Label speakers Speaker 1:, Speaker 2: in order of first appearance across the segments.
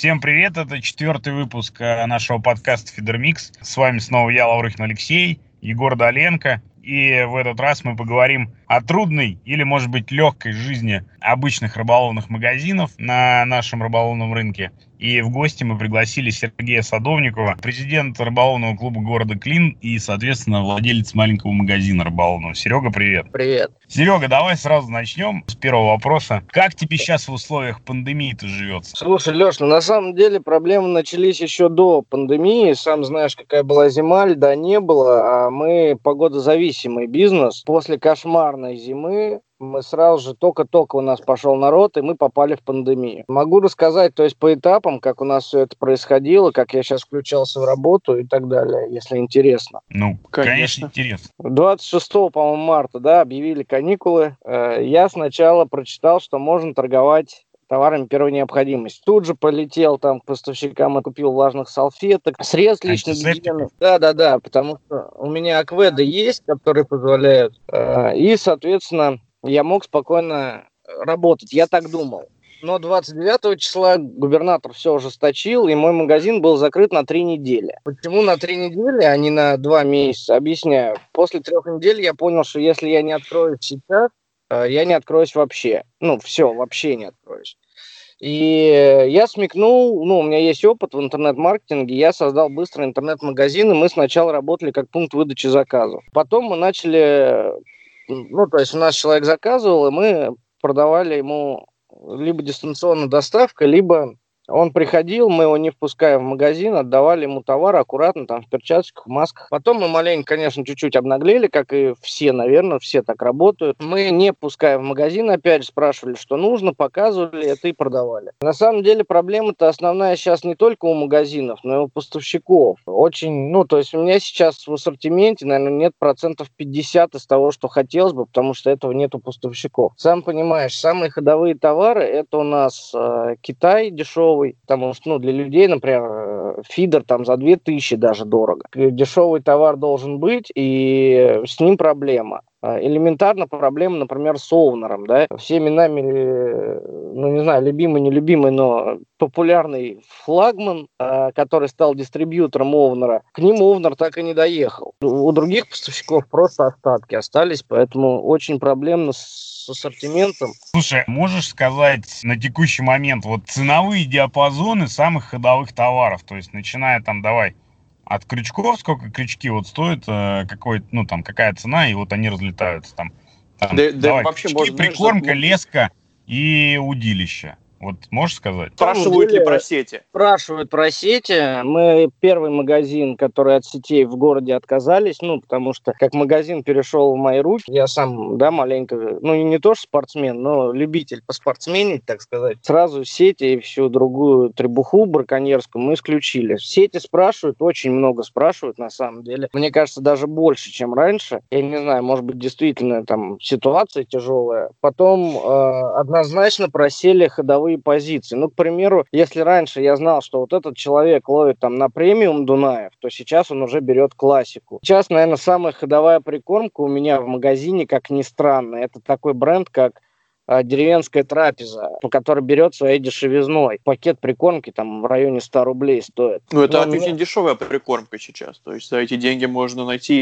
Speaker 1: Всем привет, это четвертый выпуск э, нашего подкаста Фидермикс. С вами снова я, Лаврухин Алексей, Егор Доленко. И в этот раз мы поговорим о трудной или, может быть, легкой жизни обычных рыболовных магазинов на нашем рыболовном рынке. И в гости мы пригласили Сергея Садовникова, президента рыболовного клуба города Клин и, соответственно, владелец маленького магазина рыболовного. Серега, привет.
Speaker 2: Привет.
Speaker 1: Серега, давай сразу начнем с первого вопроса. Как тебе сейчас в условиях пандемии-то живется?
Speaker 2: Слушай, Леш, ну на самом деле проблемы начались еще до пандемии. Сам знаешь, какая была зима, льда не было, а мы погодозависимый бизнес. После кошмарной зимы мы сразу же только-только у нас пошел народ, и мы попали в пандемию. Могу рассказать, то есть по этапам, как у нас все это происходило, как я сейчас включался в работу и так далее, если интересно.
Speaker 1: Ну, конечно, конечно интересно.
Speaker 2: 26, по-моему, марта, да, объявили каникулы. Э, я сначала прочитал, что можно торговать товарами первой необходимости. Тут же полетел там к поставщикам и купил влажных салфеток, средств личной гигиены. Да, да, да, потому что у меня акведы есть, которые позволяют. Э, и, соответственно, я мог спокойно работать. Я так думал. Но 29 числа губернатор все ужесточил, и мой магазин был закрыт на три недели. Почему на три недели, а не на два месяца? Объясняю. После трех недель я понял, что если я не откроюсь сейчас, э, я не откроюсь вообще. Ну, все, вообще не откроюсь. И я смекнул, ну, у меня есть опыт в интернет-маркетинге, я создал быстрый интернет-магазин, и мы сначала работали как пункт выдачи заказов. Потом мы начали ну, то есть у нас человек заказывал, и мы продавали ему либо дистанционная доставка, либо он приходил, мы его не впуская в магазин, отдавали ему товар аккуратно, там, в перчатках, в масках. Потом мы маленько, конечно, чуть-чуть обнаглели, как и все, наверное, все так работают. Мы, не пуская в магазин, опять спрашивали, что нужно, показывали это и продавали. На самом деле проблема-то основная сейчас не только у магазинов, но и у поставщиков. Очень, ну, то есть у меня сейчас в ассортименте, наверное, нет процентов 50 из того, что хотелось бы, потому что этого нет у поставщиков. Сам понимаешь, самые ходовые товары, это у нас э, Китай дешевый, дешевый, потому что, ну, для людей, например, э, фидер там за 2000 даже дорого. Дешевый товар должен быть, и с ним проблема. А, элементарно проблема, например, с Овнером, да, всеми нами, э, ну, не знаю, любимый, нелюбимый, но популярный флагман, а, который стал дистрибьютором Овнера, к ним Овнер так и не доехал. У других поставщиков просто остатки остались, поэтому очень проблемно с ассортиментом.
Speaker 1: Слушай, можешь сказать на текущий момент вот ценовые диапазоны самых ходовых товаров, то есть начиная там, давай, от крючков, сколько крючки вот стоят, э, какой, ну там какая цена, и вот они разлетаются там. там да, давай, да, вообще крючки, можно, прикормка, знаешь, леска и удилище. Вот можешь сказать?
Speaker 2: Спрашивают ли про сети? Спрашивают про сети. Мы первый магазин, который от сетей в городе отказались, ну, потому что как магазин перешел в мои руки, я сам, да, маленько, ну, не то что спортсмен, но любитель поспортсменить, так сказать. Сразу сети и всю другую требуху браконьерскую мы исключили. Сети спрашивают, очень много спрашивают, на самом деле. Мне кажется, даже больше, чем раньше. Я не знаю, может быть, действительно там ситуация тяжелая. Потом э, однозначно просели ходовые ключевые позиции. Ну, к примеру, если раньше я знал, что вот этот человек ловит там на премиум Дунаев, то сейчас он уже берет классику. Сейчас, наверное, самая ходовая прикормка у меня в магазине, как ни странно, это такой бренд, как а, деревенская трапеза, который берет своей дешевизной. Пакет прикормки там в районе 100 рублей стоит.
Speaker 3: Ну, это Но очень мне... дешевая прикормка сейчас. То есть за эти деньги можно найти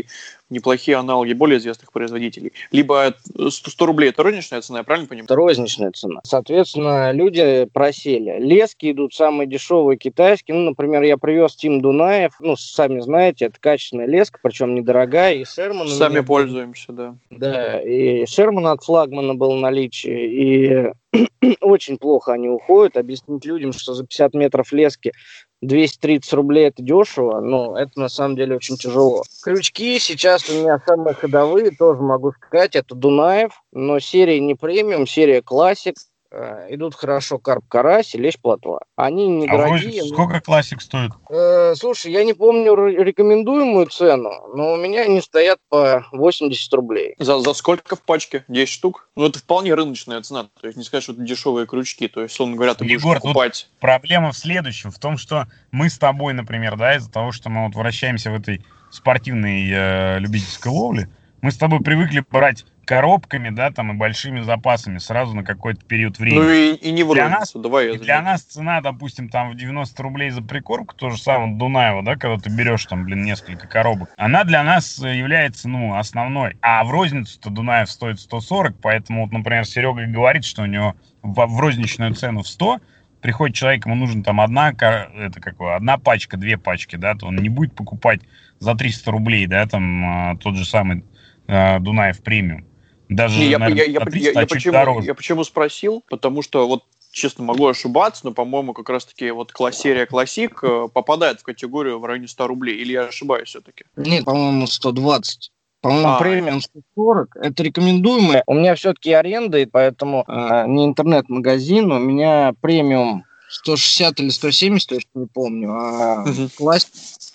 Speaker 3: и неплохие аналоги более известных производителей. Либо 100 рублей – это розничная цена, я правильно понимаю? Это
Speaker 2: розничная цена. Соответственно, люди просели. Лески идут самые дешевые китайские. Ну, например, я привез Тим Дунаев. Ну, сами знаете, это качественная леска, причем недорогая. И Шерман...
Speaker 3: Сами пользуемся, да.
Speaker 2: Да, и Шерман от флагмана был в наличии. И очень плохо они уходят. Объяснить людям, что за 50 метров лески 230 рублей это дешево, но это на самом деле очень тяжело. Крючки сейчас у меня самые ходовые, тоже могу сказать, это Дунаев, но серия не премиум, серия классик. Э, идут хорошо карп карась и лещ плотва. Они недорогие.
Speaker 1: А сколько классик стоит?
Speaker 2: Э, слушай, я не помню рекомендуемую цену, но у меня они стоят по 80 рублей.
Speaker 3: За, за сколько в пачке? 10 штук? Ну, это вполне рыночная цена. То есть не сказать, что это дешевые крючки. То есть, он говоря, ты Егор, будешь покупать...
Speaker 1: проблема в следующем. В том, что мы с тобой, например, да, из-за того, что мы вот вращаемся в этой спортивной э, любительской ловле, мы с тобой привыкли брать коробками, да, там и большими запасами сразу на какой-то период времени.
Speaker 3: Ну и, и не
Speaker 1: Для нас-
Speaker 3: давай я
Speaker 1: И для нас цена, допустим, там в 90 рублей за прикормку, то же самое Дунаева, да, когда ты берешь там, блин, несколько коробок, она для нас является, ну, основной. А в розницу-то Дунаев стоит 140, поэтому, вот, например, Серега говорит, что у него в, в розничную цену в 100, приходит человек, ему нужен там одна, это какое, одна пачка, две пачки, да, то он не будет покупать за 300 рублей, да, там, а, тот же самый а, Дунаев премиум. Даже,
Speaker 3: Не, я,
Speaker 1: наверное,
Speaker 3: я- я- я-
Speaker 1: 300,
Speaker 3: я
Speaker 1: а чуть
Speaker 3: почему,
Speaker 1: дороже.
Speaker 3: я почему спросил? Потому что вот честно могу ошибаться, но, по-моему, как раз-таки вот класс, серия классик э, попадает в категорию в районе 100 рублей. Или я ошибаюсь все-таки?
Speaker 2: Нет, по-моему, 120. По-моему,
Speaker 3: А.
Speaker 2: премиум 140. Это рекомендуемое. У меня все-таки аренда, и поэтому э, не интернет-магазин. У меня премиум 160 или 170, точно не помню. А классик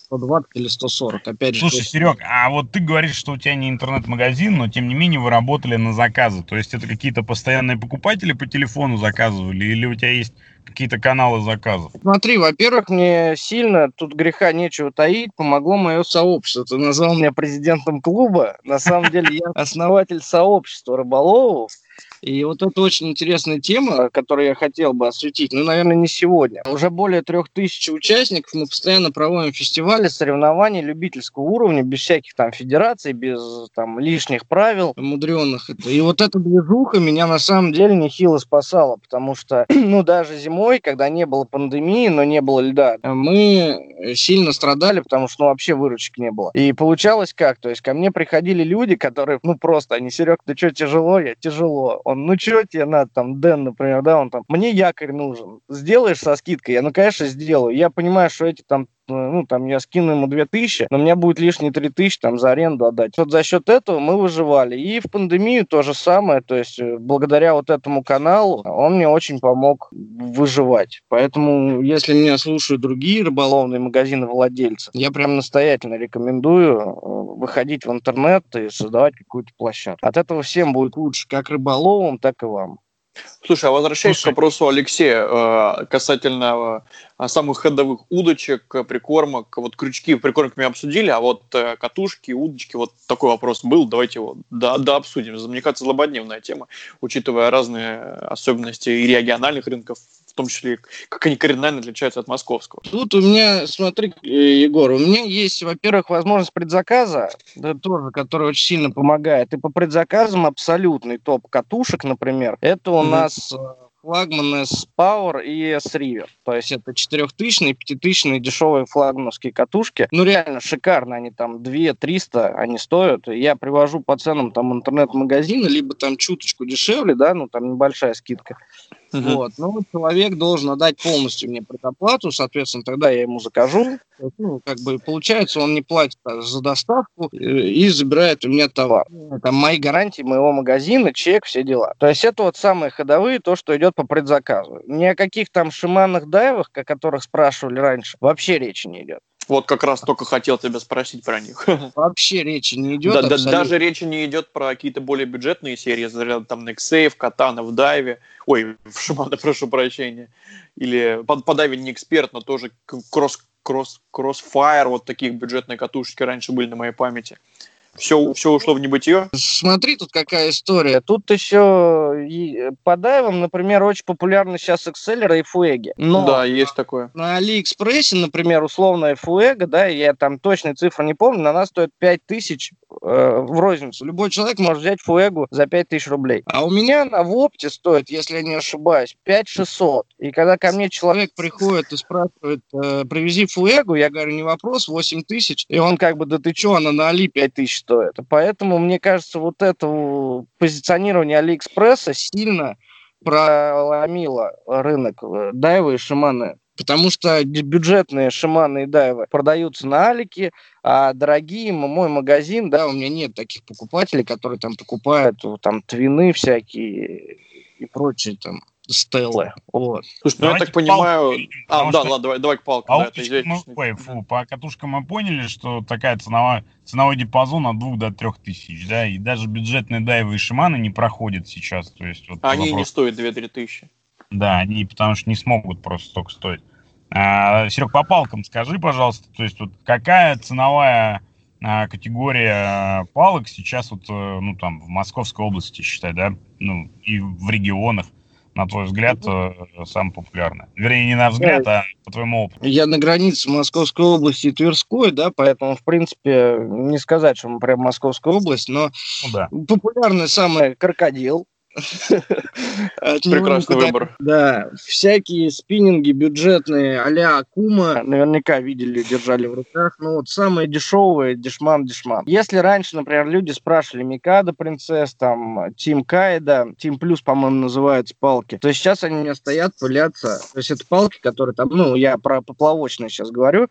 Speaker 2: 120 или 140. Опять же,
Speaker 1: Слушай. Серег, а вот ты говоришь, что у тебя не интернет-магазин, но тем не менее вы работали на заказы. То есть это какие-то постоянные покупатели по телефону заказывали, или у тебя есть какие-то каналы заказов?
Speaker 2: Смотри, во-первых, мне сильно, тут греха нечего таить, помогло мое сообщество. Ты назвал меня президентом клуба. На самом деле я основатель сообщества рыболовов. И вот это очень интересная тема, которую я хотел бы осветить. Ну, наверное, не сегодня. Уже более трех тысяч участников. Мы постоянно проводим фестивали, соревнования любительского уровня, без всяких там федераций, без там лишних правил мудреных. И вот эта движуха меня на самом деле нехило спасала, потому что, ну, даже зимой, когда не было пандемии, но не было льда, мы сильно страдали, потому что, ну, вообще выручек не было. И получалось как? То есть ко мне приходили люди, которые, ну, просто, они, Серег, ты что, тяжело? Я тяжело. Он, ну, что тебе надо, там, Дэн, например, да, он там, мне якорь нужен. Сделаешь со скидкой? Я, ну, конечно, сделаю. Я понимаю, что эти там ну, там, я скину ему 2000, но у меня будет лишние 3000 там за аренду отдать. Вот за счет этого мы выживали. И в пандемию то же самое, то есть э, благодаря вот этому каналу он мне очень помог выживать. Поэтому, если меня слушают другие рыболовные магазины владельцы, я прям настоятельно рекомендую э, выходить в интернет и создавать какую-то площадку. От этого всем будет лучше, как рыболовам, так и вам.
Speaker 3: Слушай, а возвращаясь
Speaker 1: Слушай.
Speaker 3: к вопросу Алексея э, касательно э, самых ходовых удочек, э, прикормок, вот крючки прикормок мы обсудили, а вот катушки, удочки, вот такой вопрос был, давайте его да, да обсудим. Мне кажется, злободневная тема, учитывая разные особенности и региональных рынков, том числе, как они кардинально отличаются от московского.
Speaker 2: Тут у меня, смотри, э, Егор, у меня есть, во-первых, возможность предзаказа, да, тоже, которая очень сильно помогает. И по предзаказам абсолютный топ катушек, например, это у
Speaker 3: Мгм.
Speaker 2: нас э, флагманы S-Power и S-River. То есть это четырехтысячные, пятитысячные дешевые флагмановские катушки. Ну, реально шикарно. Они там 2-300 они стоят. Я привожу по ценам там интернет-магазина, либо там чуточку дешевле, да, ну, там небольшая скидка. Вот. Ну, человек должен отдать полностью мне предоплату, соответственно, тогда я ему закажу. Ну, как бы получается, он не платит а, за доставку э, и забирает у меня товар. Там мои гарантии моего магазина, чек, все дела. То есть это вот самые ходовые, то, что идет по предзаказу. Ни о каких там шиманных дайвах, о которых спрашивали раньше, вообще речи не идет.
Speaker 3: Вот как раз только хотел тебя спросить про них.
Speaker 2: Вообще речи не идет.
Speaker 3: Да- даже речи не идет про какие-то более бюджетные серии, заряд там Nexafe, Катана в дайве, ой, в Шимана, прошу прощения, или по, по дайве не эксперт, но тоже кросс, кросс, кроссфайр, вот такие бюджетные катушки раньше были на моей памяти. Все, все ушло в небытие.
Speaker 2: Смотри, тут какая история. Тут еще и по дайвам, например, очень популярны сейчас экселлеры и фуэги. Но
Speaker 3: Да, есть такое.
Speaker 2: на Алиэкспрессе, например, условная фуэга, да, я там точной цифры не помню, она стоит 5000 э, в розницу. Любой человек может взять фуэгу за 5000 рублей. А у меня она в опте стоит, если я не ошибаюсь, 5600. И когда ко мне человек приходит и спрашивает, э, привези фуэгу, я говорю, не вопрос, 8000. И он как бы, да ты что, она на Али 5000 стоит. Поэтому, мне кажется, вот это позиционирование Алиэкспресса сильно проломило рынок э, дайвы и шиманы. Потому что бюджетные шиманы и дайвы продаются на Алике, а дорогие, мой магазин, да, у меня нет таких покупателей, которые там покупают э, там твины всякие и прочие там стеллы. Вот.
Speaker 3: Слушай, ну я так понимаю... А, да,
Speaker 1: что-
Speaker 3: ладно, давай, давай к палке.
Speaker 1: А
Speaker 3: да, это
Speaker 1: мы- ой, фу, по катушкам мы поняли, что такая ценовая, ценовой диапазон от 2 до 3 тысяч, да, и даже бюджетные дайвы и шиманы не проходят сейчас, то есть вот
Speaker 3: Они не
Speaker 1: вопрос-
Speaker 3: стоят 2-3 тысячи.
Speaker 1: Да, они потому что не смогут просто столько стоить. А, Серег, по палкам скажи, пожалуйста, то есть вот какая ценовая а, категория палок сейчас вот, э, ну, там, в Московской области, считай, да, ну, и в регионах, на твой взгляд, mm-hmm. самая популярная? Вернее, не на взгляд, да. а по твоему опыту.
Speaker 2: Я на границе Московской области и Тверской, да, поэтому, в принципе, не сказать, что мы прям Московская область, но ну, да. популярная самая крокодил,
Speaker 3: Прекрасный выбор.
Speaker 2: Да, всякие спиннинги бюджетные а-ля Акума, наверняка видели, держали в руках. Ну вот самые дешевые, дешман, дешман. Если раньше, например, люди спрашивали Микада принцесс, там, Тим Кайда, Тим Плюс, по-моему, называются палки, то сейчас они у меня стоят, пылятся. То есть это палки, которые там, ну, я про поплавочные сейчас говорю,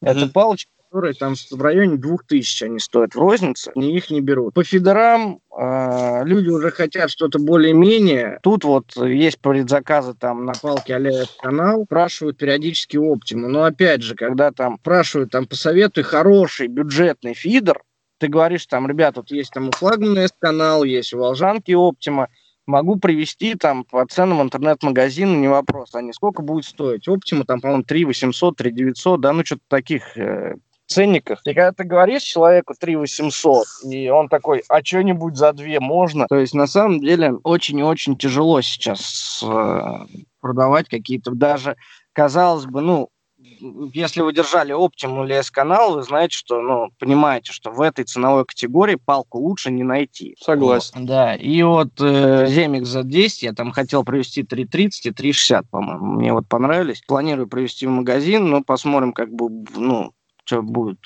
Speaker 2: это палочки, которые там в районе 2000 они стоят в рознице, ни их не берут. По фидерам э, люди уже хотят что-то более-менее. Тут вот есть предзаказы там на палке а канал, спрашивают периодически оптиму. Но опять же, когда там спрашивают, там посоветуй хороший бюджетный фидер, ты говоришь там, ребята, вот есть там у флагмана канал, есть у Волжанки Оптима, могу привести там по ценам интернет-магазина, не вопрос. Они сколько будет стоить? Оптима там, по-моему, 3 800, 3 900, да, ну что-то таких э, ценниках. И когда ты говоришь человеку 3 800, и он такой, а что-нибудь за 2 можно? То есть на самом деле очень и очень тяжело сейчас э, продавать какие-то даже, казалось бы, ну, если вы держали Optimum или S-канал, вы знаете, что, ну, понимаете, что в этой ценовой категории палку лучше не найти.
Speaker 3: Согласен.
Speaker 2: Да, и вот э, Zemix Z10 я там хотел привезти 3.30 и 3.60, по-моему. Мне вот понравились. Планирую привезти в магазин, но посмотрим, как бы, ну, что будет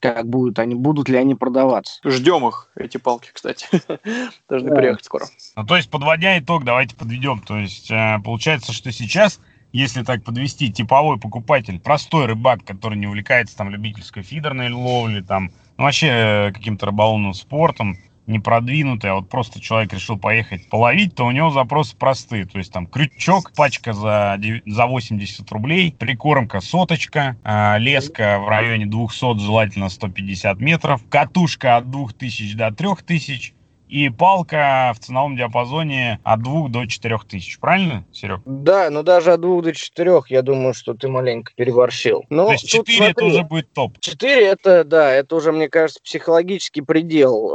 Speaker 2: как будут они, будут ли они продаваться.
Speaker 3: Ждем их, эти палки, кстати. Должны да. приехать скоро.
Speaker 1: Ну, то есть, подводя итог, давайте подведем. То есть, э, получается, что сейчас, если так подвести, типовой покупатель, простой рыбак, который не увлекается там любительской фидерной ловлей, там, ну, вообще э, каким-то рыболовным спортом, не продвинутый, а вот просто человек решил поехать половить, то у него запросы простые. То есть там крючок, пачка за, за 80 рублей, прикормка соточка, э, леска в районе 200, желательно 150 метров, катушка от 2000 до 3000, и палка в ценовом диапазоне от 2 до 4 тысяч. Правильно, Серег?
Speaker 2: Да, но даже от 2 до 4 я думаю, что ты маленько переборщил. Но
Speaker 1: То есть 4 смотри, это уже будет топ?
Speaker 2: 4 это, да, это уже, мне кажется, психологический предел.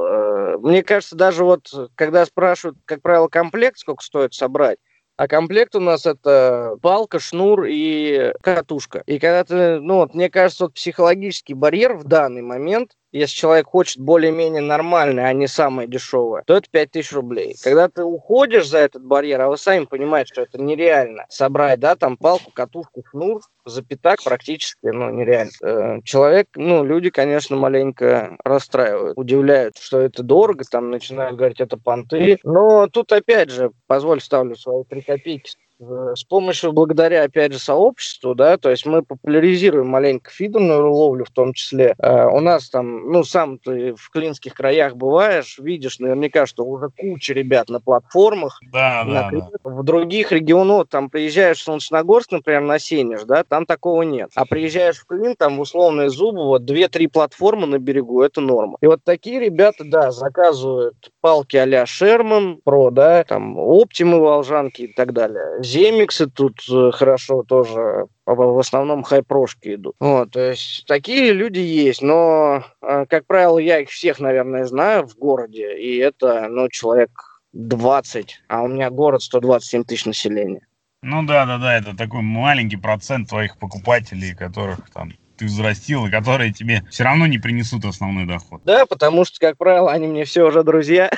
Speaker 2: Мне кажется, даже вот, когда спрашивают, как правило, комплект, сколько стоит собрать, а комплект у нас это палка, шнур и катушка. И когда ты, ну вот, мне кажется, вот психологический барьер в данный момент если человек хочет более-менее нормальное, а не самое дешевое, то это 5000 рублей. Когда ты уходишь за этот барьер, а вы сами понимаете, что это нереально собрать, да, там палку, катушку, шнур, за пятак практически, ну, нереально. Э, человек, ну, люди, конечно, маленько расстраивают, удивляют, что это дорого, там начинают говорить, это понты. Но тут, опять же, позволь, ставлю свои три копейки с помощью, благодаря, опять же, сообществу, да, то есть мы популяризируем маленько фидерную ловлю в том числе. Э, у нас там, ну, сам ты в клинских краях бываешь, видишь наверняка, что уже куча ребят на платформах.
Speaker 1: Да, на, да,
Speaker 2: да. В других регионах, там, приезжаешь в Солнечногорск, например, на Сенеж, да, там такого нет. А приезжаешь в Клин, там, условные зубы, вот, две-три платформы на берегу, это норма. И вот такие ребята, да, заказывают палки а-ля Шерман, Про, да, там, Оптимы, Волжанки и так далее Земиксы тут э, хорошо тоже, в основном хайпрошки идут. Вот, то есть такие люди есть, но, э, как правило, я их всех, наверное, знаю в городе, и это, ну, человек 20, а у меня город 127 тысяч населения.
Speaker 1: Ну да, да, да, это такой маленький процент твоих покупателей, которых там ты взрастил, и которые тебе все равно не принесут основной доход.
Speaker 2: Да, потому что, как правило, они мне все уже друзья.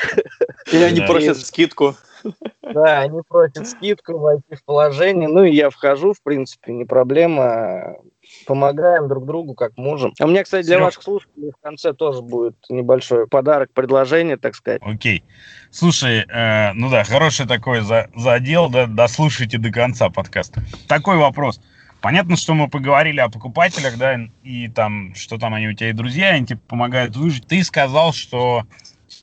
Speaker 3: И они просят скидку.
Speaker 2: Да, они просят скидку, войти в положение. Ну и я вхожу, в принципе, не проблема. Помогаем друг другу как можем. А у меня, кстати, для Серег. ваших слушателей в конце тоже будет небольшой подарок, предложение, так сказать.
Speaker 1: Окей. Слушай, э, ну да, хороший такой за, задел, да, дослушайте до конца подкаст. Такой вопрос. Понятно, что мы поговорили о покупателях, да, и там, что там они у тебя и друзья, они тебе помогают выжить. Ты сказал, что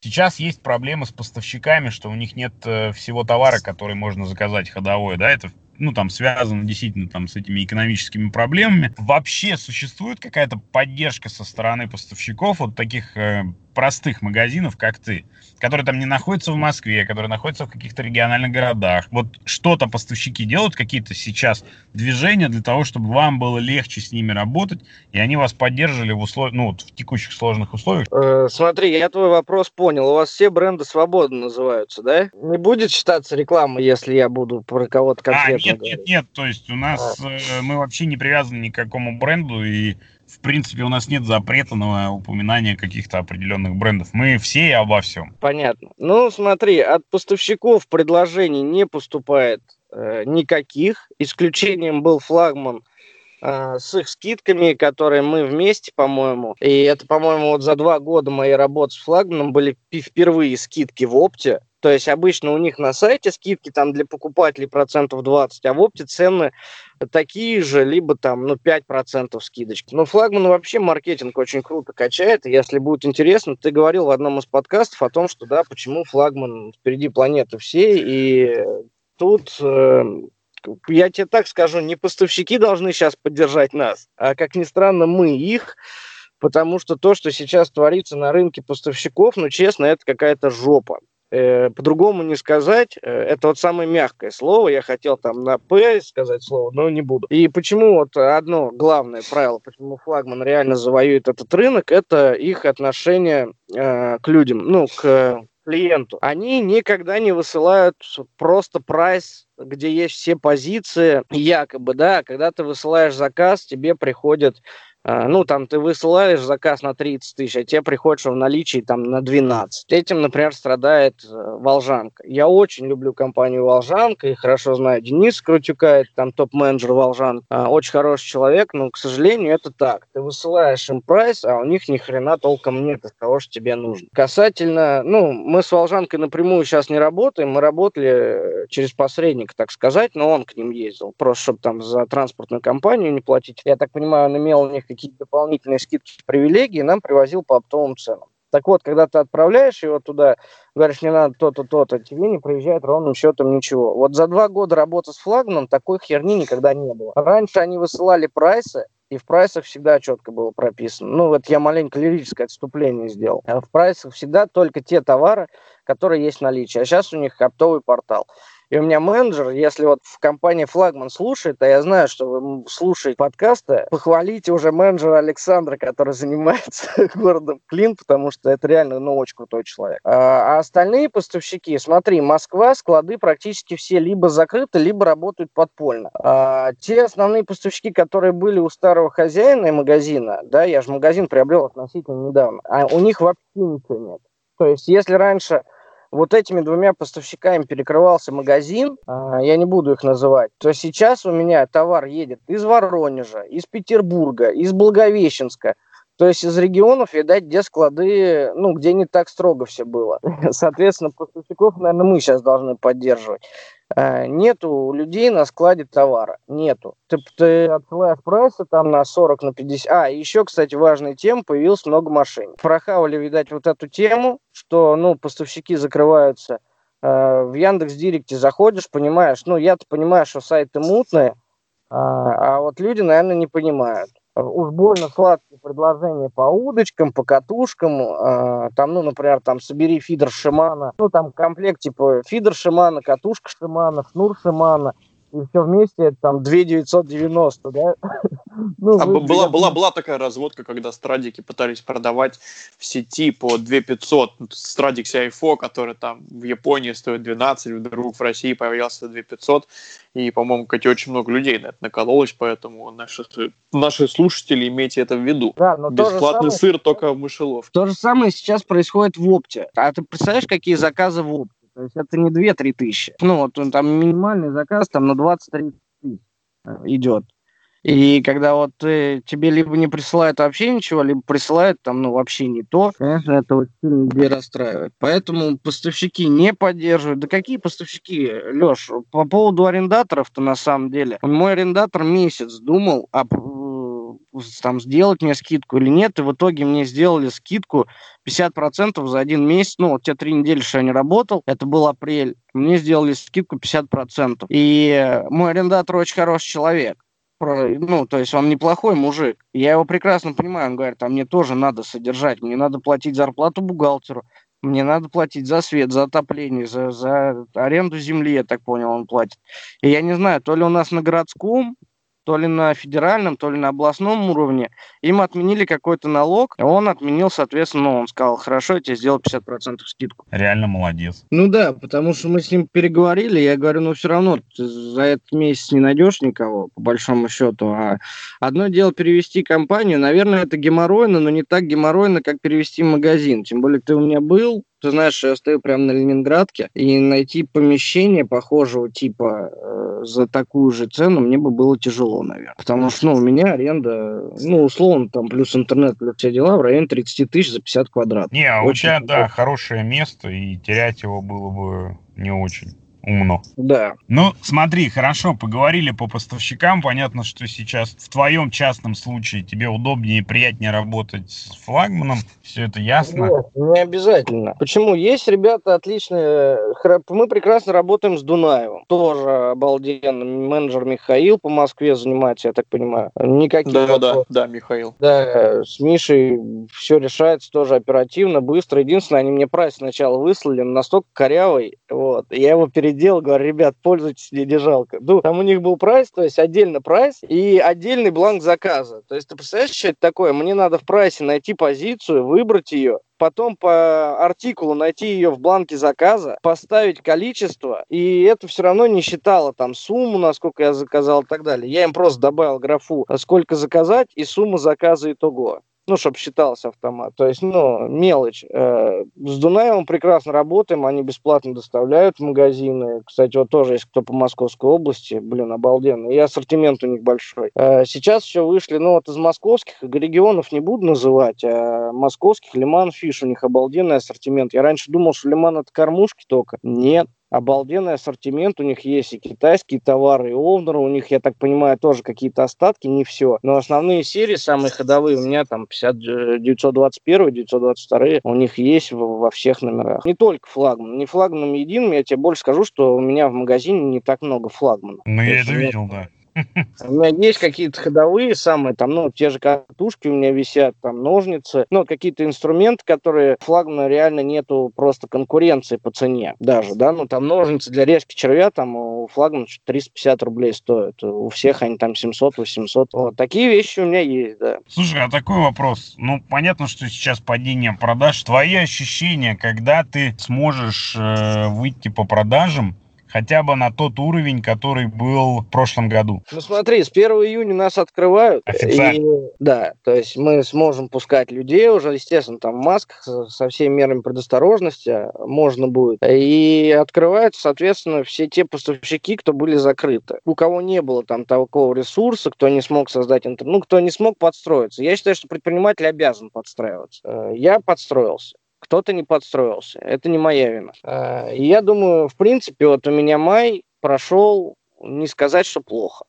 Speaker 1: сейчас есть проблемы с поставщиками, что у них нет э, всего товара, который можно заказать ходовой, да, это ну, там, связано действительно там с этими экономическими проблемами. Вообще существует какая-то поддержка со стороны поставщиков вот таких э, простых магазинов, как ты, которые там не находятся в Москве, которые находятся в каких-то региональных городах. Вот что-то поставщики делают, какие-то сейчас движения для того, чтобы вам было легче с ними работать, и они вас поддерживали в, услов... ну, вот в текущих сложных условиях?
Speaker 2: Э, смотри, я твой вопрос понял. У вас все бренды свободно называются, да? Не будет считаться реклама, если я буду про кого-то а, конкретно
Speaker 1: А, нет, говорить? нет, нет. То есть у нас а. э, мы вообще не привязаны ни к какому бренду, и в принципе, у нас нет запрета на упоминание каких-то определенных брендов. Мы все и обо всем.
Speaker 2: Понятно. Ну, смотри, от поставщиков предложений не поступает э, никаких. Исключением был флагман э, с их скидками, которые мы вместе, по-моему. И это, по-моему, вот за два года моей работы с флагманом были впервые скидки в опте. То есть обычно у них на сайте скидки там для покупателей процентов 20, а в опте цены такие же, либо там, ну, 5% скидочки. Но флагман вообще маркетинг очень круто качает. Если будет интересно, ты говорил в одном из подкастов о том, что, да, почему флагман впереди планеты всей, и тут э, я тебе так скажу, не поставщики должны сейчас поддержать нас, а, как ни странно, мы их, потому что то, что сейчас творится на рынке поставщиков, ну, честно, это какая-то жопа. Э, по-другому не сказать. Э, это вот самое мягкое слово. Я хотел там на «п» сказать слово, но не буду. И почему вот одно главное правило, почему флагман реально завоюет этот рынок, это их отношение э, к людям, ну, к клиенту. Они никогда не высылают просто прайс, где есть все позиции, якобы, да, когда ты высылаешь заказ, тебе приходит ну, там ты высылаешь заказ на 30 тысяч, а тебе приходит, в наличии там на 12. Этим, например, страдает э, Волжанка. Я очень люблю компанию Волжанка и хорошо знаю Денис Крутюка, это там топ-менеджер Волжанка. Очень хороший человек, но, к сожалению, это так. Ты высылаешь им прайс, а у них ни хрена толком нет из того, что тебе нужно. Касательно, ну, мы с Волжанкой напрямую сейчас не работаем, мы работали э, через посредника, так сказать, но он к ним ездил, просто чтобы там за транспортную компанию не платить. Я так понимаю, он имел у них какие-то дополнительные скидки, привилегии, нам привозил по оптовым ценам. Так вот, когда ты отправляешь его туда, говоришь, не надо то-то, то-то, тебе не приезжает ровным счетом ничего. Вот за два года работы с флагманом такой херни никогда не было. Раньше они высылали прайсы, и в прайсах всегда четко было прописано. Ну, вот я маленько лирическое отступление сделал. А в прайсах всегда только те товары, которые есть в наличии. А сейчас у них оптовый портал. И у меня менеджер, если вот в компании Флагман слушает, а я знаю, что вы слушаете подкасты, похвалите уже менеджера Александра, который занимается городом Клин, потому что это реально, ну, очень крутой человек. А, а остальные поставщики, смотри, Москва, склады практически все либо закрыты, либо работают подпольно. А, те основные поставщики, которые были у старого хозяина и магазина, да, я же магазин приобрел относительно недавно, а у них вообще ничего нет. То есть, если раньше вот этими двумя поставщиками перекрывался магазин, а, я не буду их называть, то сейчас у меня товар едет из Воронежа, из Петербурга, из Благовещенска, то есть из регионов, видать, где склады, ну, где не так строго все было. Соответственно, поставщиков, наверное, мы сейчас должны поддерживать. Э, нету у людей на складе товара. Нету. Ты, ты отсылаешь прайсы там на 40, на 50. А, еще, кстати, важная тема, появилось много машин. Прохавали, видать, вот эту тему, что, ну, поставщики закрываются. Э, в Яндекс Директе заходишь, понимаешь, ну, я-то понимаю, что сайты мутные, а, а вот люди, наверное, не понимают уж больно сладкие предложения по удочкам, по катушкам, э, там, ну, например, там, собери фидер Шимана, ну, там, комплект, типа, фидер Шимана, катушка Шимана, шнур Шимана, и все вместе там 2 990, да?
Speaker 3: ну, а вы, была, я... была, была такая разводка, когда страдики пытались продавать в сети по 2 500. Страдик CIFO, который там в Японии стоит 12, вдруг в России появился 2 500. И, по-моему, кстати, очень много людей на это накололось, поэтому наши, наши слушатели, имейте это в виду. Да, но Бесплатный самое, сыр только в мышеловке.
Speaker 2: То же самое сейчас происходит в опте. А ты представляешь, какие заказы в опте? То есть это не 2-3 тысячи. Ну, вот там минимальный заказ там на 20-30 тысяч э, идет. И когда вот э, тебе либо не присылают вообще ничего, либо присылают там, ну, вообще не то, конечно, это очень сильно людей расстраивает. Поэтому поставщики не поддерживают. Да какие поставщики, Леш, по поводу арендаторов-то на самом деле. Мой арендатор месяц думал, а там сделать мне скидку или нет, и в итоге мне сделали скидку 50% за один месяц, ну, вот те три недели, что я не работал, это был апрель, мне сделали скидку 50%. И мой арендатор очень хороший человек. ну, то есть он неплохой мужик. Я его прекрасно понимаю. Он говорит, а мне тоже надо содержать, мне надо платить зарплату бухгалтеру, мне надо платить за свет, за отопление, за, за аренду земли, я так понял, он платит. И я не знаю, то ли у нас на городском то ли на федеральном, то ли на областном уровне, им отменили какой-то налог, а он отменил, соответственно, он сказал, хорошо, я тебе сделал 50% скидку.
Speaker 1: Реально молодец.
Speaker 2: Ну да, потому что мы с ним переговорили, я говорю, ну все равно ты за этот месяц не найдешь никого, по большому счету, а одно дело перевести компанию, наверное, это геморройно, но не так геморройно, как перевести магазин, тем более ты у меня был, ты знаешь, я стою прямо на Ленинградке, и найти помещение похожего типа э, за такую же цену мне бы было тяжело, наверное. Потому что, ну, у меня аренда, ну, условно, там, плюс интернет, плюс все дела, в районе 30 тысяч за 50 квадратов.
Speaker 1: Не, а у тебя, да, хорошее место, и терять его было бы не очень умно.
Speaker 2: Да.
Speaker 1: Ну, смотри, хорошо, поговорили по поставщикам. Понятно, что сейчас в твоем частном случае тебе удобнее и приятнее работать с флагманом. Все это ясно. Нет,
Speaker 2: не обязательно. Почему? Есть ребята отличные. Мы прекрасно работаем с Дунаевым. Тоже обалденно. Менеджер Михаил по Москве занимается, я так понимаю. Никаких
Speaker 3: да, вопросов. да, да, Михаил.
Speaker 2: Да, с Мишей все решается тоже оперативно, быстро. Единственное, они мне прайс сначала выслали, настолько корявый. Вот. Я его перед делал, говорю, ребят, пользуйтесь, не, не жалко. Ну, там у них был прайс, то есть отдельно прайс и отдельный бланк заказа. То есть ты представляешь, что это такое? Мне надо в прайсе найти позицию, выбрать ее, потом по артикулу найти ее в бланке заказа, поставить количество, и это все равно не считало там сумму, насколько я заказал и так далее. Я им просто добавил графу, сколько заказать и сумму заказа итого ну, чтобы считался автомат. То есть, ну, мелочь. Э, с Дунаевым прекрасно работаем, они бесплатно доставляют в магазины. Кстати, вот тоже есть кто по Московской области, блин, обалденно. И ассортимент у них большой. Э, сейчас еще вышли, ну, вот из московских регионов не буду называть, а московских Лиман Фиш, у них обалденный ассортимент. Я раньше думал, что Лиман это кормушки только. Нет, обалденный ассортимент, у них есть и китайские товары, и овнеры, у них, я так понимаю, тоже какие-то остатки, не все. Но основные серии, самые ходовые, у меня там 50, 921, 922, у них есть во всех номерах. Не только флагман, не флагманом единым, я тебе больше скажу, что у меня в магазине не так много флагманов.
Speaker 1: Ну, я это видел, да.
Speaker 2: У меня есть какие-то ходовые самые, там, ну, те же катушки у меня висят, там, ножницы, ну, какие-то инструменты, которые флагмана реально нету просто конкуренции по цене даже, да, ну, там, ножницы для резки червя, там, у флагмана 350 рублей стоят, у всех они там 700-800, вот, такие вещи у меня есть, да.
Speaker 1: Слушай, а такой вопрос, ну, понятно, что сейчас падение продаж, твои ощущения, когда ты сможешь э, выйти по продажам, хотя бы на тот уровень, который был в прошлом году.
Speaker 2: Ну смотри, с 1 июня нас открывают.
Speaker 1: Официально.
Speaker 2: И, да, то есть мы сможем пускать людей уже, естественно, там в масках со всеми мерами предосторожности можно будет. И открываются, соответственно, все те поставщики, кто были закрыты. У кого не было там такого ресурса, кто не смог создать интернет, ну, кто не смог подстроиться. Я считаю, что предприниматель обязан подстраиваться. Э, я подстроился кто-то не подстроился. Это не моя вина. А, я думаю, в принципе, вот у меня май прошел, не сказать, что плохо.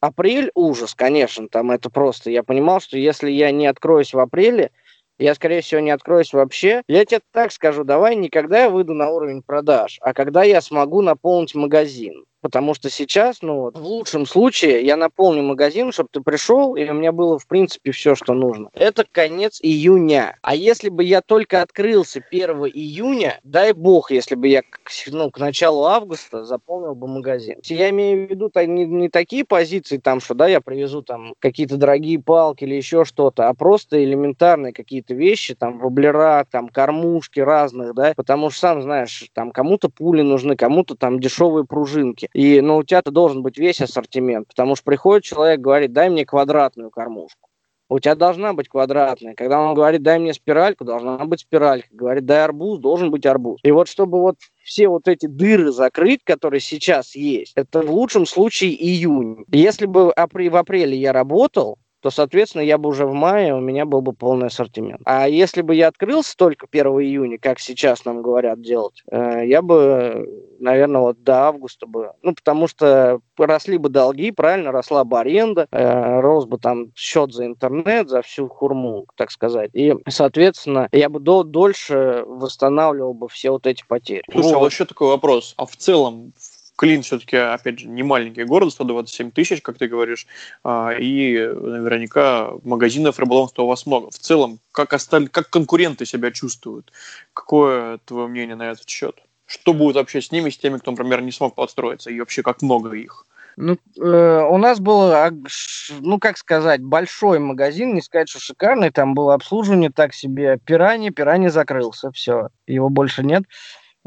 Speaker 2: Апрель ужас, конечно, там это просто. Я понимал, что если я не откроюсь в апреле, я, скорее всего, не откроюсь вообще. Я тебе так скажу, давай не когда я выйду на уровень продаж, а когда я смогу наполнить магазин. Потому что сейчас, ну, вот, в лучшем случае, я наполню магазин, чтобы ты пришел, и у меня было, в принципе, все, что нужно. Это конец июня. А если бы я только открылся 1 июня, дай бог, если бы я ну, к началу августа заполнил бы магазин. Я имею в виду не, не такие позиции, там, что, да, я привезу там какие-то дорогие палки или еще что-то, а просто элементарные какие-то вещи, там, воблера, там, кормушки разных, да, потому что, сам знаешь, там, кому-то пули нужны, кому-то там дешевые пружинки. И, ну, у тебя-то должен быть весь ассортимент, потому что приходит человек, говорит, дай мне квадратную кормушку. У тебя должна быть квадратная. Когда он говорит, дай мне спиральку, должна быть спиралька. Говорит, дай арбуз, должен быть арбуз. И вот чтобы вот все вот эти дыры закрыть, которые сейчас есть, это в лучшем случае июнь. Если бы в апреле я работал, то, соответственно, я бы уже в мае, у меня был бы полный ассортимент. А если бы я открылся только 1 июня, как сейчас нам говорят делать, э, я бы, наверное, вот до августа бы, ну, потому что росли бы долги, правильно, росла бы аренда, э, рос бы там счет за интернет, за всю хурму, так сказать. И, соответственно, я бы до, дольше восстанавливал бы все вот эти потери.
Speaker 3: Слушай, вот. а вот еще такой вопрос. А в целом Клин все-таки, опять же, не маленький город, 127 тысяч, как ты говоришь, а, и наверняка магазинов рыболовства у вас много. В целом, как, осталь... как конкуренты себя чувствуют? Какое твое мнение на этот счет? Что будет вообще с ними, с теми, кто, например, не смог подстроиться, и вообще как много их?
Speaker 2: Ну, э, у нас был, ну, как сказать, большой магазин, не сказать, что шикарный, там было обслуживание так себе. Пирани, Пирани закрылся, все, его больше нет. А,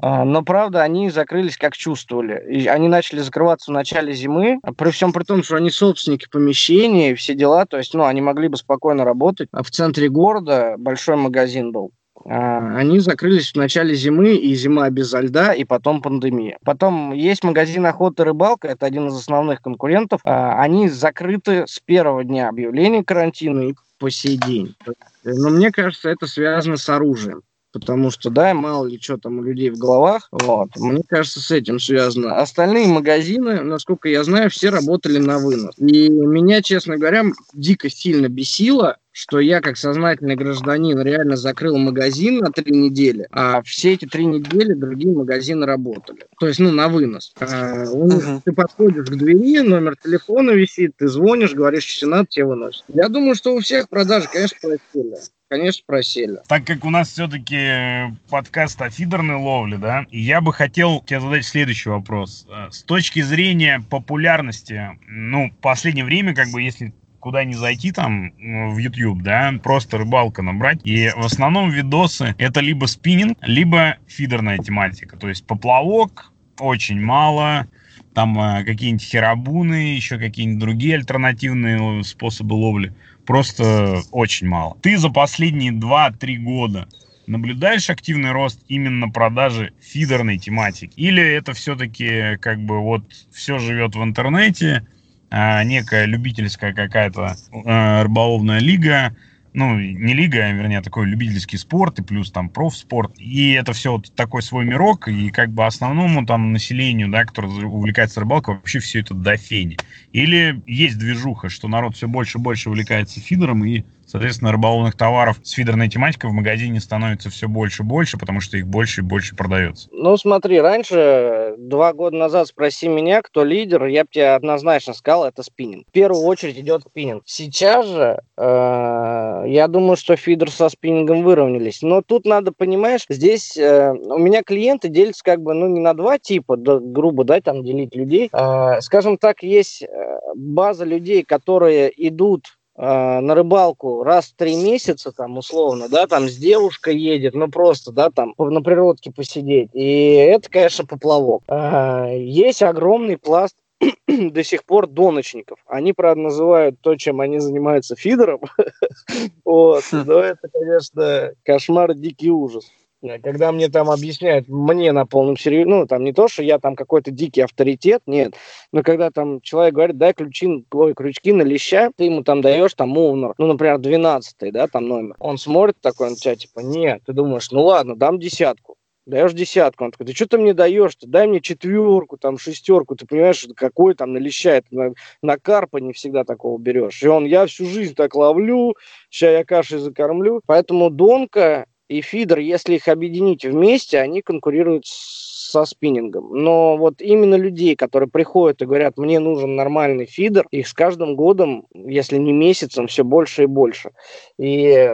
Speaker 2: но, правда, они закрылись как чувствовали. И они начали закрываться в начале зимы, при всем при том, что они собственники помещений и все дела. То есть, ну, они могли бы спокойно работать. А в центре города большой магазин был. А, они закрылись в начале зимы, и зима без льда, и потом пандемия. Потом есть магазин охоты и рыбалка, это один из основных конкурентов. А, они закрыты с первого дня объявления карантина и по сей день. Но мне кажется, это связано с оружием потому что, да, мало ли что там у людей в головах, вот, мне кажется, с этим связано. Остальные магазины, насколько я знаю, все работали на вынос. И меня, честно говоря, дико сильно бесило, что я как сознательный гражданин реально закрыл магазин на три недели, а все эти три недели другие магазины работали. То есть, ну, на вынос. А, uh-huh. Ты подходишь к двери, номер телефона висит, ты звонишь, говоришь, что надо, тебе выносят. Я думаю, что у всех продажи, конечно, просели. Конечно, просели.
Speaker 1: Так как у нас все-таки подкаст о фидерной ловле, да, я бы хотел тебе задать следующий вопрос. Э, с точки зрения популярности, ну, в последнее время, как бы, если куда не зайти там в YouTube, да, просто рыбалка набрать. И в основном видосы это либо спиннинг, либо фидерная тематика. То есть поплавок очень мало, там э, какие-нибудь херабуны, еще какие-нибудь другие альтернативные способы ловли просто очень мало. Ты за последние 2-3 года наблюдаешь активный рост именно продажи фидерной тематики? Или это все-таки как бы вот все живет в интернете, а некая любительская какая-то э, рыболовная лига, ну, не лига, а, вернее, такой любительский спорт и плюс там профспорт. И это все вот такой свой мирок, и как бы основному там населению, да, который увлекается рыбалкой, вообще все это до фени. Или есть движуха, что народ все больше и больше увлекается фидером, и Соответственно, рыболовных товаров с фидерной тематикой в магазине становится все больше и больше, потому что их больше и больше продается.
Speaker 2: Ну, смотри, раньше, два года назад спроси меня, кто лидер, я бы тебе однозначно сказал, это спиннинг. В первую очередь идет спиннинг. Сейчас же, э, я думаю, что фидер со спиннингом выровнялись. Но тут надо, понимаешь, здесь э, у меня клиенты делятся как бы, ну, не на два типа, да, грубо, да, там делить людей. Э, скажем так, есть э, база людей, которые идут на рыбалку раз в три месяца, там, условно, да, там с девушкой едет, ну, просто, да, там, на природке посидеть. И это, конечно, поплавок. Э, есть огромный пласт до сих пор доночников. Они, правда, называют то, чем они занимаются, фидером. вот. Но это, конечно, кошмар, дикий ужас. Э, когда мне там объясняют, мне на полном серьезе, ну, там не то, что я там какой-то дикий авторитет, нет, но когда там человек говорит, дай ключи, ой, крючки на леща, ты ему там даешь там номер, ну, например, 12 да, там номер, он смотрит такой на тебя, типа, нет, ты думаешь, ну, ладно, дам десятку, даешь десятку, он такой, ты что ты мне даешь -то? дай мне четверку, там, шестерку, ты понимаешь, какой там на леща, на, на карпа не всегда такого берешь, и он, я всю жизнь так ловлю, сейчас я кашей закормлю, поэтому донка и фидер, если их объединить вместе, они конкурируют со спиннингом. Но вот именно людей, которые приходят и говорят, мне нужен нормальный фидер, их с каждым годом, если не месяцем, все больше и больше. И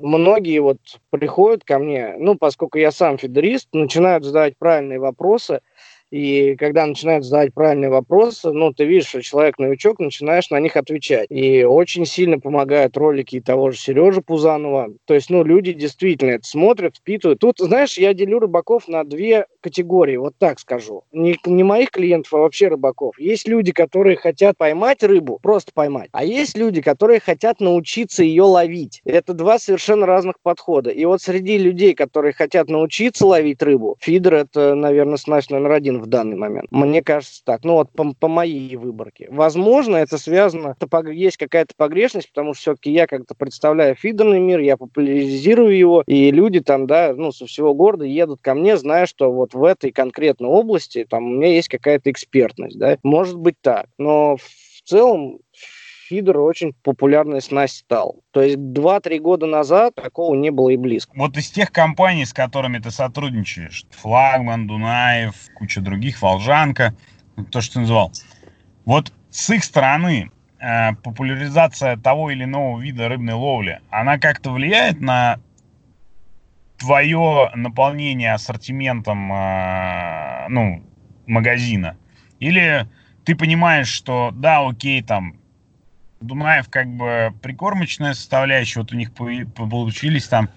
Speaker 2: многие вот приходят ко мне, ну, поскольку я сам фидерист, начинают задавать правильные вопросы – и когда начинают задавать правильные вопросы, ну, ты видишь, что человек новичок, начинаешь на них отвечать. И очень сильно помогают ролики того же Сережи Пузанова. То есть, ну, люди действительно это смотрят, впитывают. Тут, знаешь, я делю рыбаков на две категории, вот так скажу. Не, не моих клиентов, а вообще рыбаков. Есть люди, которые хотят поймать рыбу, просто поймать. А есть люди, которые хотят научиться ее ловить. Это два совершенно разных подхода. И вот среди людей, которые хотят научиться ловить рыбу, фидер это, наверное, снасть номер один в данный момент. Мне кажется так. Ну вот по, по моей выборке. Возможно, это связано, есть какая-то погрешность, потому что все-таки я как-то представляю фидерный мир, я популяризирую его, и люди там, да, ну, со всего города едут ко мне, зная, что вот в этой конкретной области там у меня есть какая-то экспертность, да. Может быть так. Но в целом фидер очень популярной снасть стал. То есть 2-3 года назад такого не было и близко.
Speaker 1: Вот из тех компаний, с которыми ты сотрудничаешь, Флагман, Дунаев, куча других, Волжанка, то, что ты назвал, вот с их стороны э, популяризация того или иного вида рыбной ловли, она как-то влияет на твое наполнение ассортиментом э, ну, магазина? Или ты понимаешь, что да, окей, там Дунаев как бы прикормочная составляющая, вот у них получились там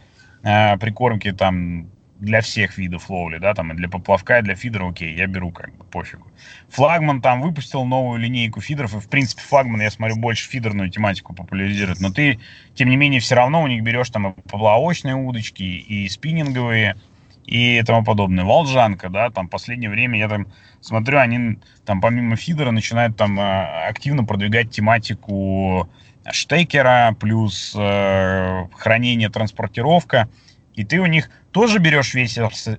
Speaker 1: э, прикормки там для всех видов ловли, да, там и для поплавка, и для фидера, окей, я беру как бы, пофигу. Флагман там выпустил новую линейку фидеров, и в принципе флагман, я смотрю, больше фидерную тематику популяризирует, но ты, тем не менее, все равно у них берешь там и поплавочные удочки, и спиннинговые, и тому подобное. Волжанка, да, там последнее время я там смотрю, они там помимо фидера начинают там э, активно продвигать тематику штекера, плюс э, хранение, транспортировка, и ты у них тоже берешь весь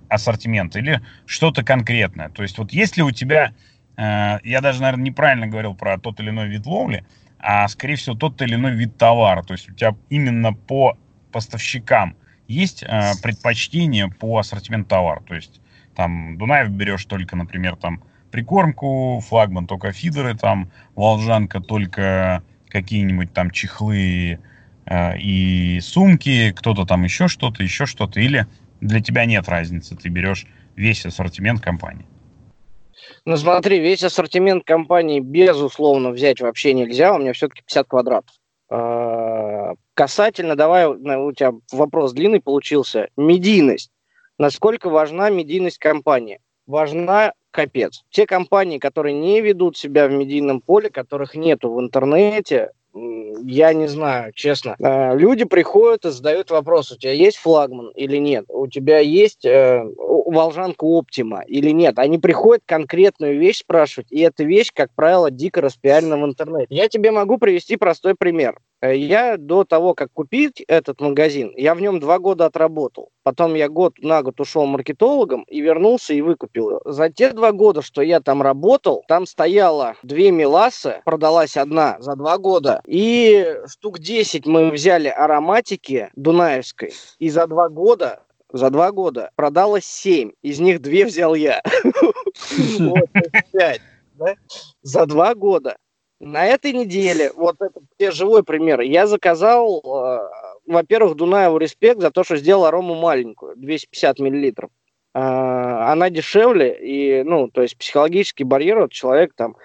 Speaker 1: ассортимент или что-то конкретное? То есть вот если у тебя, э, я даже, наверное, неправильно говорил про тот или иной вид ловли, а скорее всего тот или иной вид товара, то есть у тебя именно по поставщикам – есть э, предпочтение по ассортименту товара. То есть там Дунаев берешь только, например, там прикормку, флагман только фидеры, там Волжанка только какие-нибудь там чехлы э, и сумки, кто-то там еще что-то, еще что-то. Или для тебя нет разницы, ты берешь весь ассортимент компании.
Speaker 2: Ну смотри, весь ассортимент компании безусловно взять вообще нельзя, у меня все-таки 50 квадратов. А, касательно, давай, у тебя вопрос длинный получился, медийность. Насколько важна медийность компании? Важна капец. Те компании, которые не ведут себя в медийном поле, которых нету в интернете, я не знаю, честно. А, люди приходят и задают вопрос, у тебя есть флагман или нет? У тебя есть э, волжанка Оптима или нет? Они приходят конкретную вещь спрашивать, и эта вещь, как правило, дико распиарена в интернете. Я тебе могу привести простой пример. Э, я до того, как купить этот магазин, я в нем два года отработал. Потом я год на год ушел маркетологом и вернулся и выкупил. За те два года, что я там работал, там стояло две Миласы, продалась одна за два года, и штук 10 мы взяли ароматики Дунаевской, и за два года за два года продалось семь, из них две взял я. За два года. На этой неделе, вот это живой пример, я заказал, э, во-первых, Дунаеву респект за то, что сделал арому маленькую, 250 миллилитров. Э, она дешевле, и, ну, то есть психологический барьер, вот человек там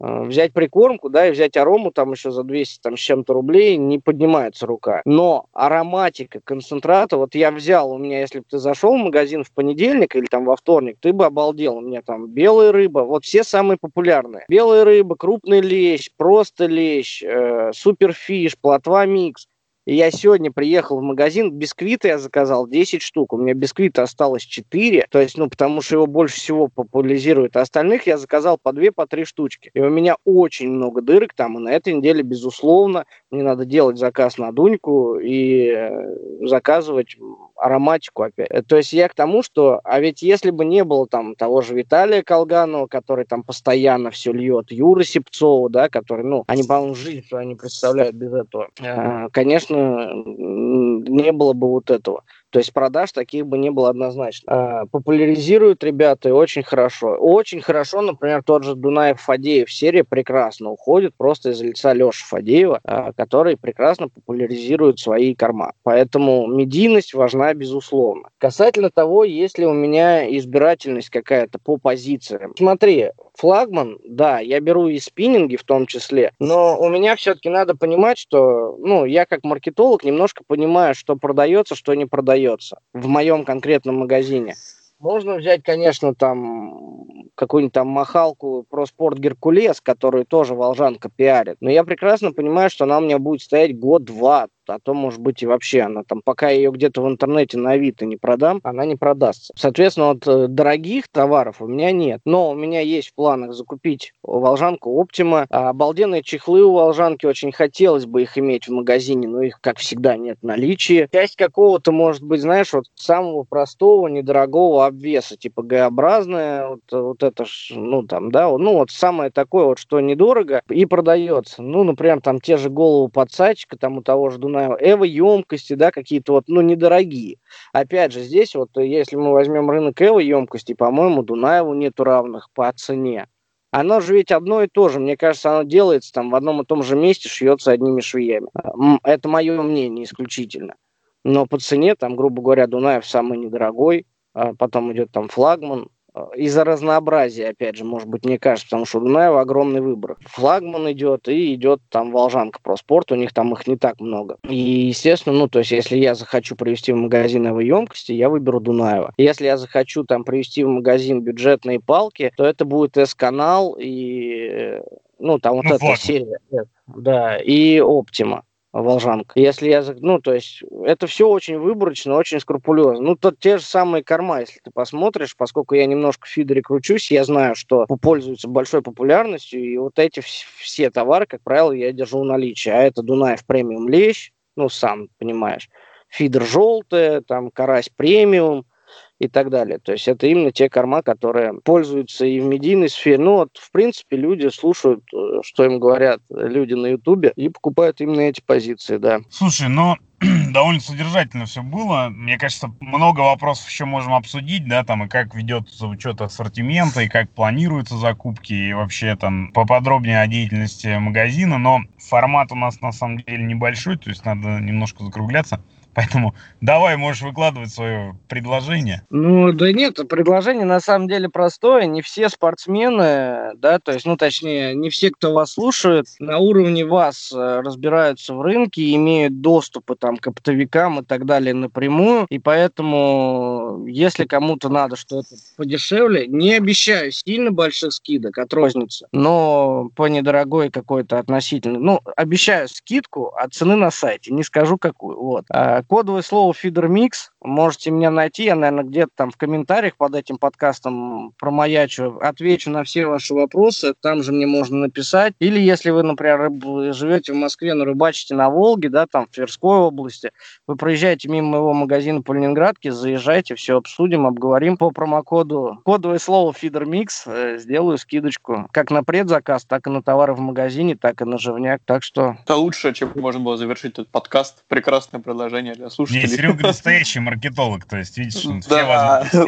Speaker 2: взять прикормку, да, и взять арому там еще за 200 там, с чем-то рублей, не поднимается рука. Но ароматика концентрата, вот я взял, у меня, если бы ты зашел в магазин в понедельник или там во вторник, ты бы обалдел. У меня там белая рыба, вот все самые популярные. Белая рыба, крупный лещ, просто лещ, э, суперфиш, плотва микс. И я сегодня приехал в магазин, бисквиты я заказал 10 штук. У меня бисквита осталось 4, то есть, ну, потому что его больше всего популяризируют. А остальных я заказал по 2, по 3 штучки. И у меня очень много дырок там, и на этой неделе, безусловно, мне надо делать заказ на Дуньку и э, заказывать ароматику опять. Э, то есть я к тому, что, а ведь если бы не было там того же Виталия Колганова, который там постоянно все льет, Юры Сепцова, да, который, ну, они, по-моему, жизнь что они представляют без этого. Э, конечно, не было бы вот этого. То есть продаж таких бы не было однозначно. А, популяризируют ребята очень хорошо. Очень хорошо, например, тот же Дунаев Фадеев серия прекрасно уходит просто из лица Леши Фадеева, а, который прекрасно популяризирует свои корма. Поэтому медийность важна безусловно. Касательно того, есть ли у меня избирательность какая-то по позициям. Смотри, флагман, да, я беру и спиннинги в том числе, но у меня все-таки надо понимать, что, ну, я как маркетолог немножко понимаю, что продается, что не продается в моем конкретном магазине. Можно взять, конечно, там какую-нибудь там махалку про спорт Геркулес, которую тоже Волжанка пиарит. Но я прекрасно понимаю, что она у меня будет стоять год-два, а то, может быть, и вообще она там, пока я ее где-то в интернете на Авито не продам, она не продастся. Соответственно, вот э, дорогих товаров у меня нет. Но у меня есть в планах закупить волжанку Optima. А обалденные чехлы у волжанки, очень хотелось бы их иметь в магазине, но их, как всегда, нет в наличии. Часть какого-то, может быть, знаешь, вот самого простого, недорогого обвеса, типа Г-образная, вот, вот это ж, ну, там, да, ну, вот самое такое вот, что недорого и продается. Ну, например, там те же голову подсадчика, там у того же Дунаева, Эва емкости, да, какие-то вот, ну, недорогие. Опять же, здесь вот, если мы возьмем рынок Эва емкости, по-моему, Дунаеву нету равных по цене. Оно же ведь одно и то же. Мне кажется, оно делается там в одном и том же месте, шьется одними швеями. Это мое мнение исключительно. Но по цене, там, грубо говоря, Дунаев самый недорогой, а потом идет там флагман, Э, из-за разнообразия, опять же, может быть, мне кажется, потому что у Дунаева огромный выбор. Флагман идет и идет там Волжанка про спорт, у них там их не так много. И, естественно, ну, то есть, если я захочу привести в магазин его емкости, я выберу Дунаева. Если я захочу там привести в магазин бюджетные палки, то это будет S-канал и, э, ну, там вот ну, эта флагман. серия. Да, и Оптима. Волжанка. Если я, ну, то есть, это все очень выборочно, очень скрупулезно. Ну, то те же самые корма, если ты посмотришь, поскольку я немножко в фидере кручусь, я знаю, что пользуются большой популярностью, и вот эти все товары, как правило, я держу в наличии. А это Дунаев премиум лещ, ну, сам понимаешь, фидер желтый, там, карась премиум, и так далее. То есть это именно те корма, которые пользуются и в медийной сфере. Ну вот, в принципе, люди слушают, э, что им говорят люди на Ютубе, и покупают именно эти позиции, да.
Speaker 1: Слушай, но довольно содержательно все было. Мне кажется, много вопросов еще можем обсудить, да, там, и как ведется учет ассортимента, и как планируются закупки, и вообще там поподробнее о деятельности магазина, но формат у нас на самом деле небольшой, то есть надо немножко закругляться. Поэтому давай, можешь выкладывать свое предложение.
Speaker 2: Ну, да нет, предложение на самом деле простое. Не все спортсмены, да, то есть, ну, точнее, не все, кто вас слушает, на уровне вас э, разбираются в рынке, имеют доступы там к оптовикам и так далее напрямую. И поэтому, если кому-то надо что-то подешевле, не обещаю сильно больших скидок от розницы, но по недорогой какой-то относительно, ну, обещаю скидку от цены на сайте, не скажу какую, вот. А Кодовое слово «Фидермикс». Можете меня найти. Я, наверное, где-то там в комментариях под этим подкастом промаячу. Отвечу на все ваши вопросы. Там же мне можно написать. Или если вы, например, живете в Москве, но рыбачите на Волге, да, там в Тверской области, вы проезжаете мимо моего магазина по Ленинградке, заезжайте, все обсудим, обговорим. По промокоду кодовое слово «Фидермикс» э, сделаю скидочку как на предзаказ, так и на товары в магазине, так и на живняк. Так что...
Speaker 3: Это лучше, чем можно было завершить этот подкаст. Прекрасное предложение приложение для слушателей. Не,
Speaker 1: Серега настоящий маркетолог, то есть, видишь, он
Speaker 3: да, все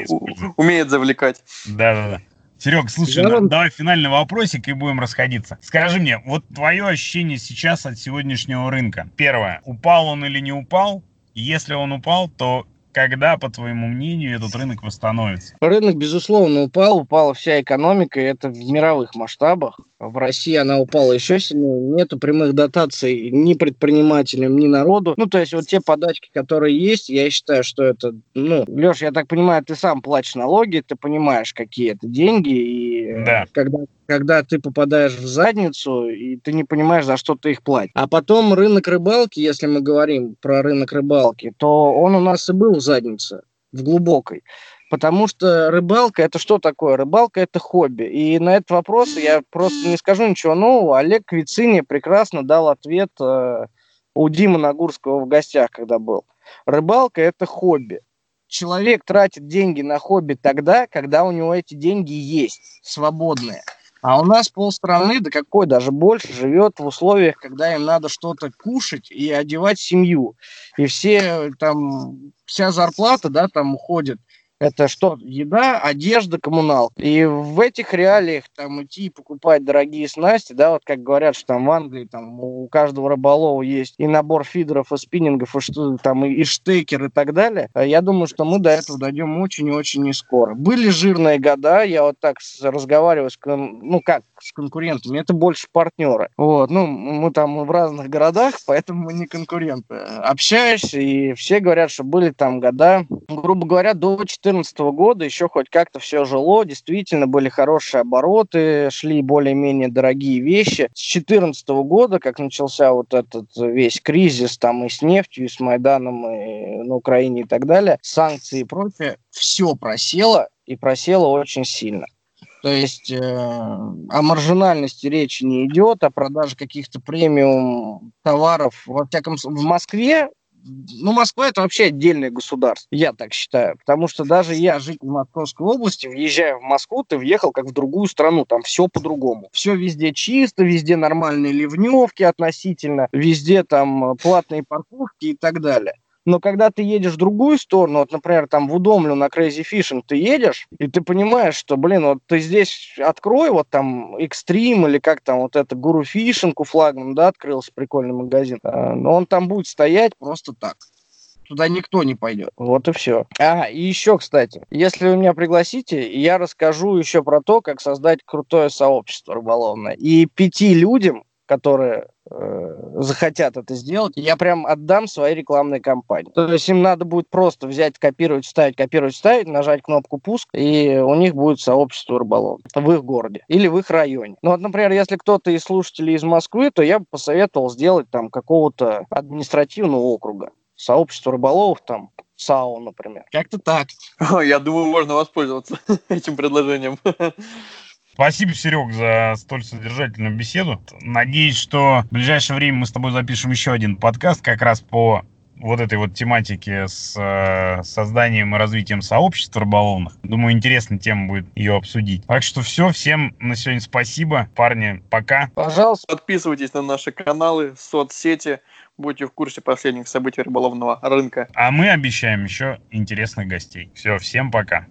Speaker 3: умеет завлекать.
Speaker 1: Да-да-да. Серег, слушай, да, давай финальный вопросик и будем расходиться. Скажи мне, вот твое ощущение сейчас от сегодняшнего рынка. Первое, упал он или не упал? Если он упал, то когда, по твоему мнению, этот рынок восстановится?
Speaker 2: Рынок, безусловно, упал. Упала вся экономика, и это в мировых масштабах. В России она упала еще сильнее. Нету прямых дотаций ни предпринимателям, ни народу. Ну, то есть вот те подачки, которые есть, я считаю, что это... Ну, Леш, я так понимаю, ты сам платишь налоги, ты понимаешь, какие это деньги. И да. когда, когда ты попадаешь в задницу, и ты не понимаешь, за что ты их платишь. А потом рынок рыбалки, если мы говорим про рынок рыбалки, то он у нас и был в заднице, в глубокой. Потому что рыбалка это что такое? Рыбалка это хобби. И на этот вопрос я просто не скажу ничего нового. Олег Квицини прекрасно дал ответ э, у Димы Нагурского в гостях, когда был. Рыбалка это хобби. Человек тратит деньги на хобби тогда, когда у него эти деньги есть, свободные. А у нас полстраны, да какой даже больше, живет в условиях, когда им надо что-то кушать и одевать семью. И все там, вся зарплата, да, там уходит это что? Еда, одежда, коммунал. И в этих реалиях там идти покупать дорогие снасти, да, вот как говорят, что там в Англии там у каждого рыболова есть и набор фидеров, и спиннингов, и что там, и, и штекер, и так далее. А я думаю, что мы до этого дойдем очень и очень не скоро. Были жирные года, я вот так разговариваю с, ну как, с конкурентами, это больше партнеры. Вот, ну, мы там в разных городах, поэтому мы не конкуренты. Общаешься, и все говорят, что были там года, грубо говоря, до 2014 года еще хоть как-то все жило, действительно были хорошие обороты, шли более-менее дорогие вещи. С 2014 года, как начался вот этот весь кризис там и с нефтью, и с Майданом, и на Украине и так далее, санкции и прочее, все просело, и просело очень сильно. То есть э, о маржинальности речи не идет, о продаже каких-то премиум товаров. Во всяком в Москве ну, Москва это вообще отдельное государство, я так считаю. Потому что даже я, житель Московской области, въезжая в Москву, ты въехал как в другую страну, там все по-другому. Все везде чисто, везде нормальные ливневки относительно, везде там платные парковки и так далее. Но когда ты едешь в другую сторону, вот, например, там в Удомлю на Crazy Fishing ты едешь, и ты понимаешь, что, блин, вот ты здесь открой вот там Extreme или как там вот это Гуру Фишинг у флагман, да, открылся прикольный магазин, а, но он там будет стоять просто так туда никто не пойдет. Вот и все. А, и еще, кстати, если вы меня пригласите, я расскажу еще про то, как создать крутое сообщество рыболовное. И пяти людям, которые э, захотят это сделать, я прям отдам своей рекламной кампании. То есть им надо будет просто взять, копировать, вставить, копировать, вставить, нажать кнопку пуск, и у них будет сообщество рыболов в их городе или в их районе. Ну вот, например, если кто-то из слушателей из Москвы, то я бы посоветовал сделать там какого-то административного округа. Сообщество рыболовов там САУ, например. Как-то так.
Speaker 3: Я думаю, можно воспользоваться этим предложением.
Speaker 1: Спасибо, Серег, за столь содержательную беседу. Надеюсь, что в ближайшее время мы с тобой запишем еще один подкаст как раз по вот этой вот тематике с э, созданием и развитием сообществ рыболовных. Думаю, интересная тема будет ее обсудить. Так что все, всем на сегодня спасибо. Парни, пока.
Speaker 3: Пожалуйста. Подписывайтесь на наши каналы, соцсети. Будьте в курсе последних событий рыболовного рынка.
Speaker 1: А мы обещаем еще интересных гостей. Все, всем пока.